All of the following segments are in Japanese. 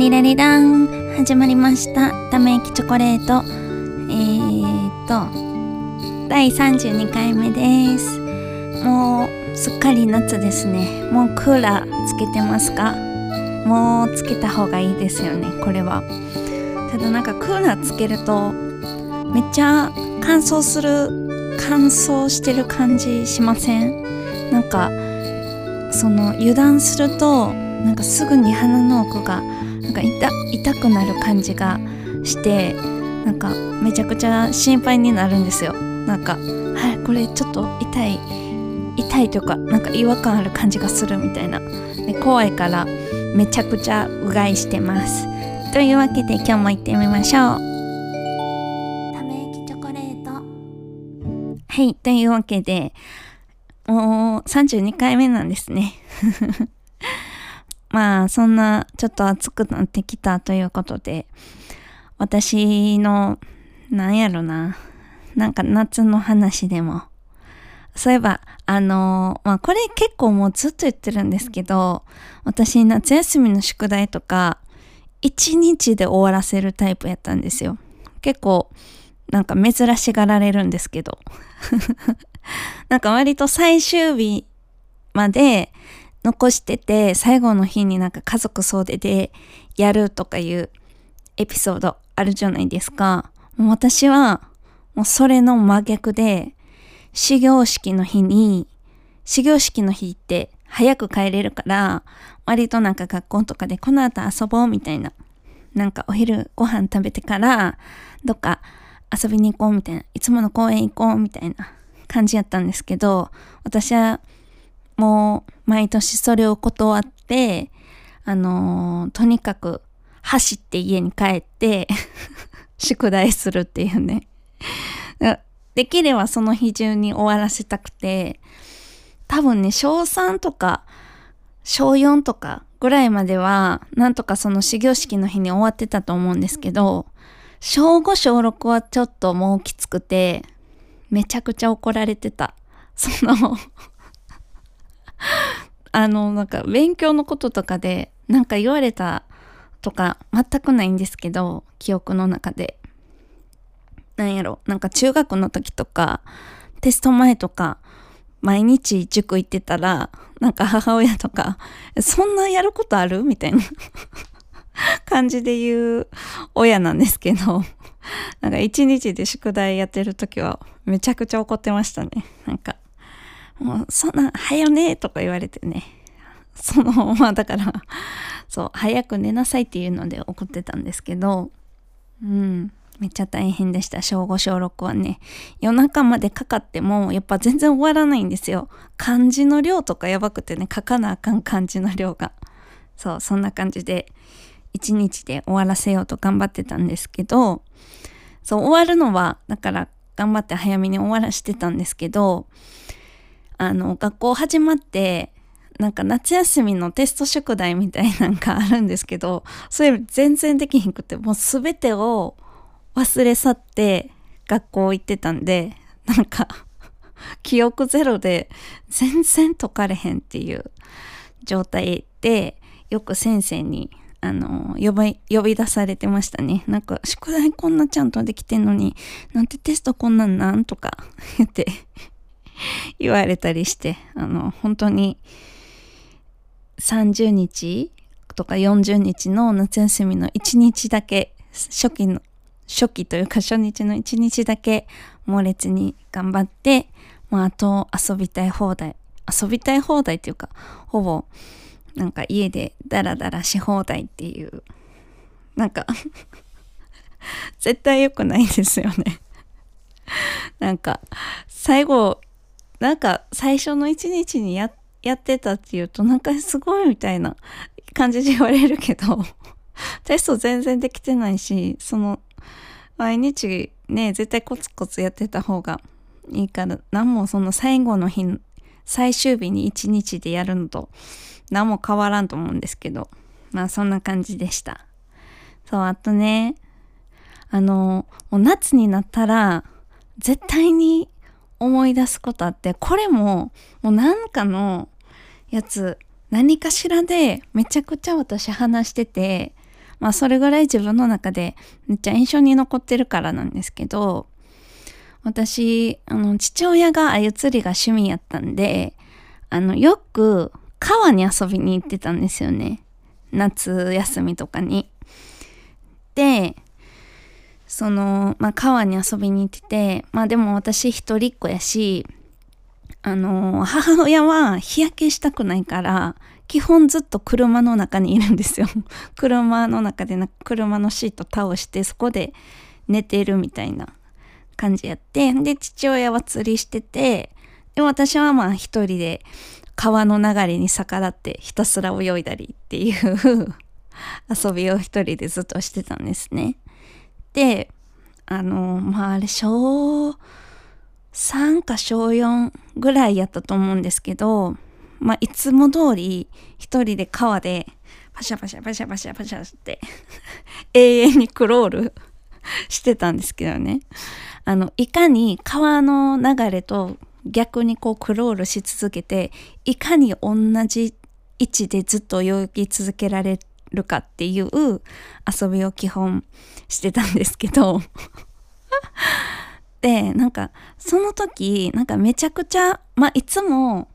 リラリラン始まりました。ため息チョコレート。えー、っと第32回目です。もうすっかり夏ですね。もうクーラーつけてますか？もうつけた方がいいですよねこれは。ただなんかクーラーつけるとめっちゃ乾燥する乾燥してる感じしません？なんかその油断するとなんかすぐに鼻の奥がなんか痛痛くなる感じがしてなんかめちゃくちゃ心配になるんですよ。なんかはいこれちょっと痛い痛いというかなんか違和感ある感じがするみたいな。で怖いからめちゃくちゃうがいしてます。というわけで今日も行ってみましょう。ため息チョコレート。はいというわけでもう32回目なんですねまあそんなちょっと暑くなってきたということで私のなんやろな。なんか夏の話でも。そういえばあのまあこれ結構もうずっと言ってるんですけど私夏休みの宿題とか一日で終わらせるタイプやったんですよ。結構なんか珍しがられるんですけど。なんか割と最終日まで残してて最後の日になんか家族総出でやるとかいうエピソードあるじゃないですか。もう私はもうそれの真逆で始業式の日に始業式の日って早く帰れるから割となんか学校とかでこの後遊ぼうみたいななんかお昼ご飯食べてからどっか遊びに行こうみたいないつもの公園行こうみたいな感じやったんですけど私はもう毎年それを断って、あのー、とにかく走って家に帰って 宿題するっていうね。できればその日中に終わらせたくて、多分ね、小3とか小4とかぐらいまでは、なんとかその始業式の日に終わってたと思うんですけど、小5小6はちょっともうきつくて、めちゃくちゃ怒られてた。その あの、なんか勉強のこととかでなんか言われたとか全くないんですけど、記憶の中で。なんやろ、なんか中学の時とか、テスト前とか、毎日塾行ってたら、なんか母親とか、そんなやることある？みたいな 感じで言う親なんですけど、なんか一日で宿題やってる時はめちゃくちゃ怒ってましたね。なんか、もうそんな、早ねとか言われてね。その、まあだから そう、早く寝なさいっていうので怒ってたんですけど、うん、めっちゃ大変でした。小5、小6はね。夜中までかかっても、やっぱ全然終わらないんですよ。漢字の量とかやばくてね、書かなあかん漢字の量が。そう、そんな感じで、一日で終わらせようと頑張ってたんですけど、そう、終わるのは、だから頑張って早めに終わらしてたんですけど、あの、学校始まって、なんか夏休みのテスト宿題みたいなんかあるんですけど、それ全然できひんくて、もう全てを忘れ去って学校行ってたんで、なんか 記憶ゼロで全然解かれへんっていう状態で、よく先生にあの、呼び、呼び出されてましたね。なんか、宿題こんなちゃんとできてんのに、なんてテストこんなんなんとか言って 言われたりして、あの、本当に30日とか40日の夏休みの1日だけ、初期の、初期というか初日の1日だけ猛烈に頑張って、まあ、あと遊びたい放題、遊びたい放題っていうか、ほぼ、なんか家でダラダラし放題っていう、なんか 絶対良くないですよね。なんか、最後、なんか最初の一日にややってたっていうとなんかすごいみたいな感じで言われるけど テスト全然できてないしその毎日ね絶対コツコツやってた方がいいから何もその最後の日最終日に一日でやるのと何も変わらんと思うんですけどまあそんな感じでした。そうあとねあのもう夏になったら絶対に思い出すことあってこれももうなんかのやつ何かしらでめちゃくちゃ私話しててまあそれぐらい自分の中でめっちゃ印象に残ってるからなんですけど、私、あの、父親が鮎釣りが趣味やったんで、あの、よく川に遊びに行ってたんですよね。夏休みとかに。で、その、まあ、川に遊びに行ってて、まあでも私一人っ子やし、あの、母親は日焼けしたくないから、基本ずっと車の中にいるんですよ。車の中でな、車のシート倒してそこで寝てるみたいな感じやって、で、父親は釣りしてて、で、私はまあ一人で川の流れに逆らってひたすら泳いだりっていう 遊びを一人でずっとしてたんですね。で、あの、まああれ、小3か小4ぐらいやったと思うんですけど、まあいつも通り一人で川でパシャパシャパシャパシャパシャって 永遠にクロール してたんですけどね。あの、いかに川の流れと逆にこうクロールし続けて、いかに同じ位置でずっと泳ぎ続けられるかっていう遊びを基本してたんですけど で、なんか、その時、なんかめちゃくちゃ、まあ、いつも、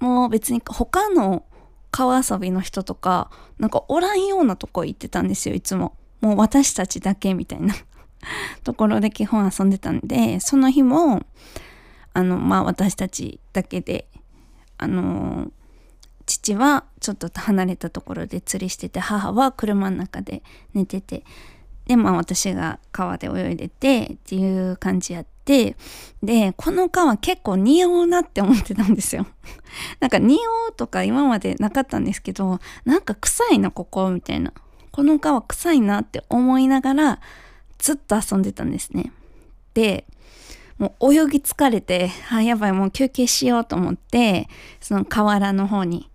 もう別に他の川遊びの人とか、なんかおらんようなとこ行ってたんですよ、いつも。もう私たちだけみたいな ところで基本遊んでたんで、その日も、あの、まあ私たちだけで、あの父はちょっと離れたところで釣りしてて、母は車の中で寝てて、で、まあ私が川で泳いでてっていう感じやって、で、この川結構匂うなって思ってたんですよ。なんか匂うとか今までなかったんですけど、なんか臭いな、ここ、みたいな。この川臭いなって思いながら、ずっと遊んでたんですね。で、もう泳ぎ疲れて、あ、やばい、もう休憩しようと思って、その河原の方に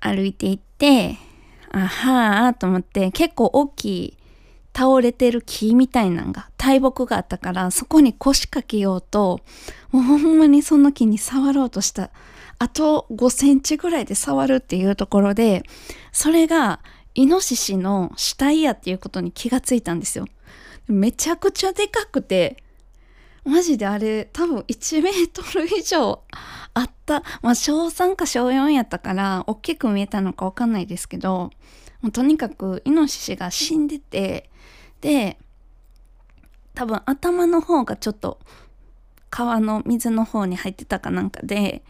歩いていって、あはあと思って、結構大きい倒れてる木みたいなんが、大木があったから、そこに腰掛けようと、もうほんまにその木に触ろうとした。あと5センチぐらいで触るっていうところで、それがイノシシの死体やっていうことに気がついたんですよ。めちゃくちゃでかくて、マジであれ多分1メートル以上あった。まあ小3か小4やったから大きく見えたのかわかんないですけど、もうとにかくイノシシが死んでて、で、多分頭の方がちょっと川の水の方に入ってたかなんかで、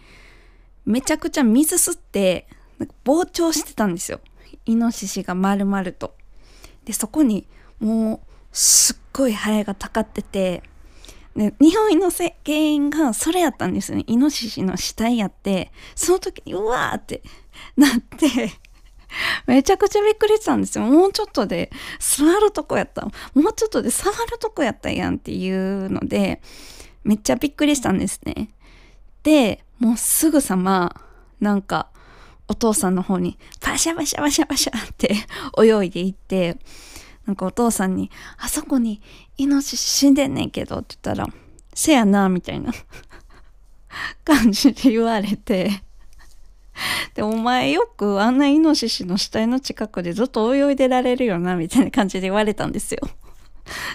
めちゃくちゃ水吸って、膨張してたんですよ。イノシシが丸々と。で、そこにもうすっごいハエがたかってて、で、匂いの原因がそれやったんですよね。イノシシの死体やって、その時にうわーってなってめちゃくちゃびっくりしたんですよ。もうちょっとで座るとこやった。もうちょっとで触るとこやったやんっていうので、めっちゃびっくりしたんですね。で、もうすぐさま、なんか、お父さんの方に、パシャパシャパシャパシャって泳いでいって、なんかお父さんに、あそこにイノシシ死んでんねんけどって言ったら、せやな、みたいな 感じで言われてで、お前よくあんなイノシシの死体の近くでずっと泳いでられるよな、みたいな感じで言われたんですよ。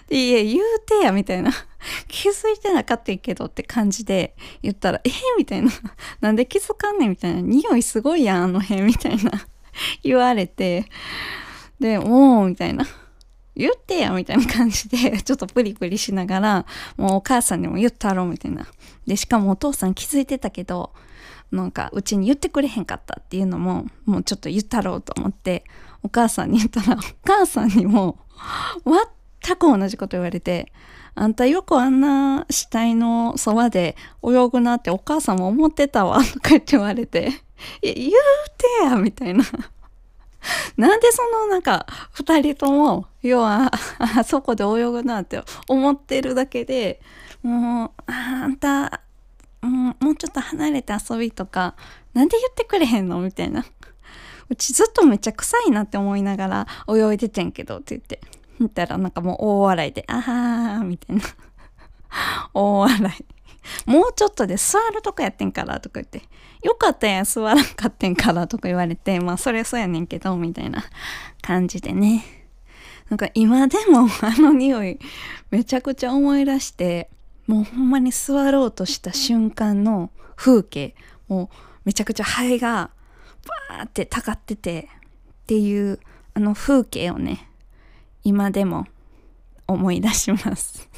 で、いや、言うてや、みたいな。気づいてなかったけどって感じで言ったら、えみたいな。なんで気づかんねんみたいな。匂いすごいやん、あの辺、みたいな。言われて。で、おー、みたいな。言ってやみたいな感じで、ちょっとプリプリしながら、もうお母さんにも言ったろみたいな。で、しかもお父さん気づいてたけど、なんかうちに言ってくれへんかったっていうのも、もうちょっと言ったろうと思って、お母さんに言ったら、お母さんにも、全く同じこと言われて、あんたよくあんな死体のそばで泳ぐなってお母さんも思ってたわ、とか言って言われて、言うてや、みたいな。なんでそのなんか二人とも要は あそこで泳ぐなって思ってるだけでもうあんたもうちょっと離れて遊びとかなんで言ってくれへんの？みたいな。うちずっとめっちゃ臭いなって思いながら泳いでてんけどって言って。言ったらなんかもう大笑いであーみたいな。大笑い。もうちょっとで座るとこやってんからとか言って、よかったやん座らんかってんからとか言われて、まあそれそうやねんけど、みたいな感じでね。なんか今でもあの匂いめちゃくちゃ思い出して、もうほんまに座ろうとした瞬間の風景、もうめちゃくちゃ肺がバーってたかっててっていうあの風景をね、今でも思い出します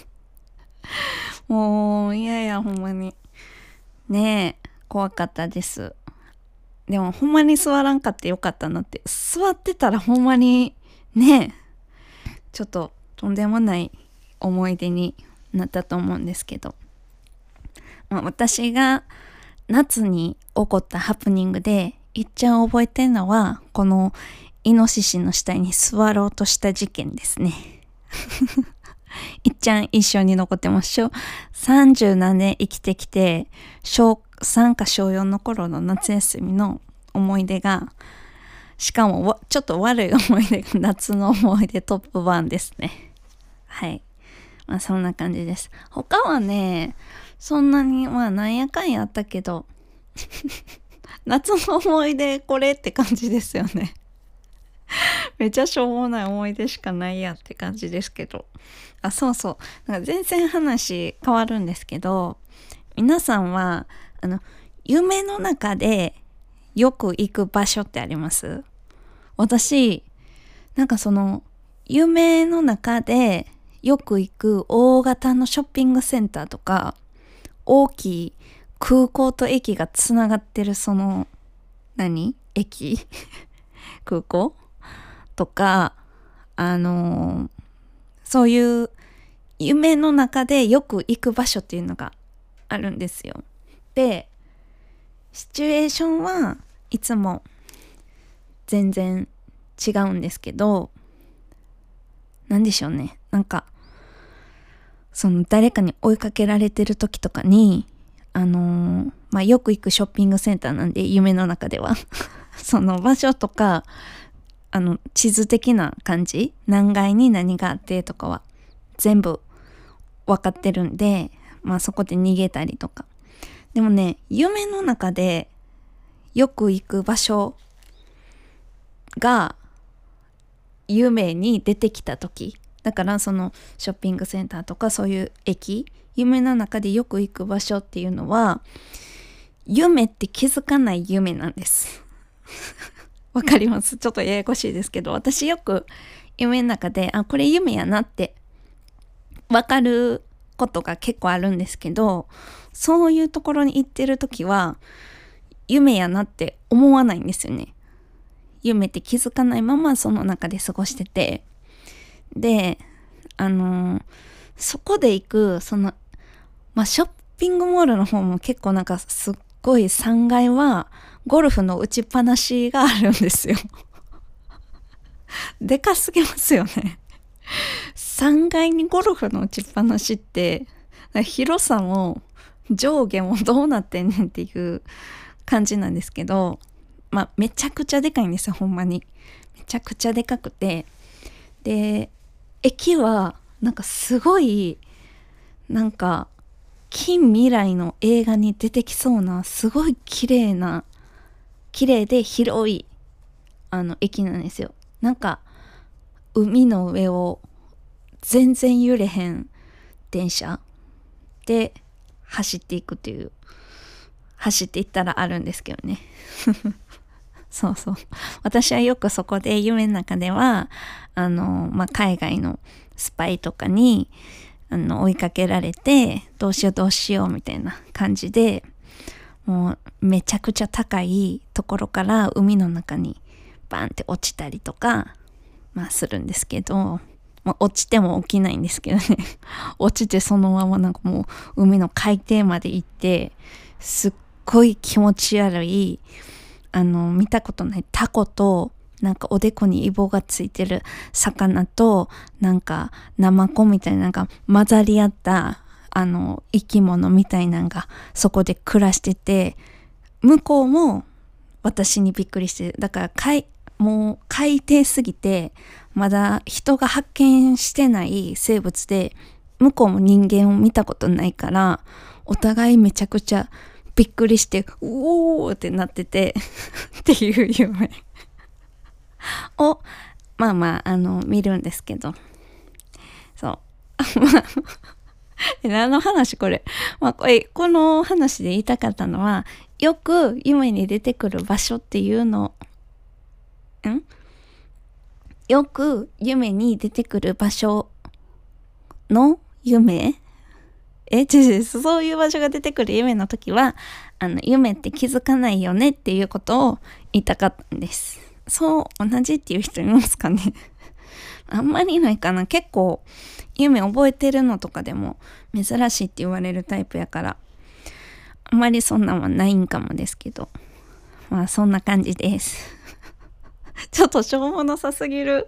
もう、いやいや、ほんまに。ねえ、怖かったです。でも、ほんまに座らんかってよかったなって。座ってたらほんまに、ねえ、ちょっととんでもない思い出になったと思うんですけど。まあ、私が夏に起こったハプニングで、いっちゃん覚えてるのは、このイノシシの下に座ろうとした事件ですね。いっちゃん一緒に残ってます。30何年生きてきて、小3か小4の頃の夏休みの思い出が、しかもちょっと悪い思い出が夏の思い出トップ1ですね。はい。まあそんな感じです。他はね、そんなに、まあなんやかんやったけど、夏の思い出これって感じですよね。めちゃしょうもない思い出しかないやって感じですけど。あ、そうそう。なんか全然話変わるんですけど、皆さんは、あの、夢の中でよく行く場所ってあります？私、なんかその、夢の中でよく行く大型のショッピングセンターとか、大きい空港と駅がつながってるその、何？駅？空港？とか、あの、そういう夢の中でよく行く場所っていうのがあるんですよ。で、シチュエーションはいつも全然違うんですけど、何でしょうね。なんか、その誰かに追いかけられてる時とかに、あのー、まあ、よく行くショッピングセンターなんで、夢の中では。その場所とか、あの、地図的な感じ？何階に何があってとかは全部分かってるんで、まあそこで逃げたりとか。でもね、夢の中でよく行く場所が夢に出てきた時。だからそのショッピングセンターとかそういう駅。夢の中でよく行く場所っていうのは夢って気づかない夢なんです。わかりますちょっとややこしいですけど、私よく夢の中で、あ、これ夢やなってわかることが結構あるんですけど、そういうところに行ってる時は、夢やなって思わないんですよね。夢って気づかないままその中で過ごしてて。で、あのー、そこで行く、その、まあ、ショッピングモールの方も結構なんかすっごい3階はゴルフの打ちっぱなしがあるんですよ。でかすぎますよね。3階にゴルフの打ちっぱなしって広さも上下もどうなってんねんっていう感じなんですけどまあめちゃくちゃでかいんですよほんまに。めちゃくちゃでかくて。で駅はなんかすごいなんか近未来の映画に出てきそうなすごい綺麗な綺麗で広いあの駅なんですよ。なんか海の上を全然揺れへん電車で走っていくっていう走っていったらあるんですけどね。そうそう。私はよくそこで夢の中ではあの、まあ、海外のスパイとかにあの追いかけられてどうしようどうしようみたいな感じでもうめちゃくちゃ高いところから海の中にバンって落ちたりとか、まあするんですけど、まあ、落ちても起きないんですけどね。落ちてそのままなんかもう海の海底まで行ってすっごい気持ち悪いあの見たことないタコとなんかおでこにイボがついてる魚となんかナマコみたいななんか混ざり合ったあの生き物みたいなんがそこで暮らしてて向こうも私にびっくりしてだから海もう海底すぎてまだ人が発見してない生物で向こうも人間を見たことないからお互いめちゃくちゃびっくりしてうおーってなってて っていう夢。をまあまああの見るんですけど。そう。何の話これ？まあ、これ、この話で言いたかったのは、よく夢に出てくる場所っていうの、ん？よく夢に出てくる場所の夢？え、違う違う、そういう場所が出てくる夢の時は、あの、夢って気づかないよねっていうことを言いたかったんです。そう、同じっていう人いますかね？あんまりないかな。結構、夢覚えてるのとかでも珍しいって言われるタイプやから、あんまりそんなんはないんかもですけど。まあ、そんな感じです。ちょっとしょうもなさすぎる。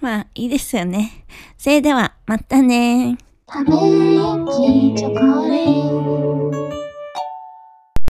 まあ、いいですよね。それでは、またねため息チョコレート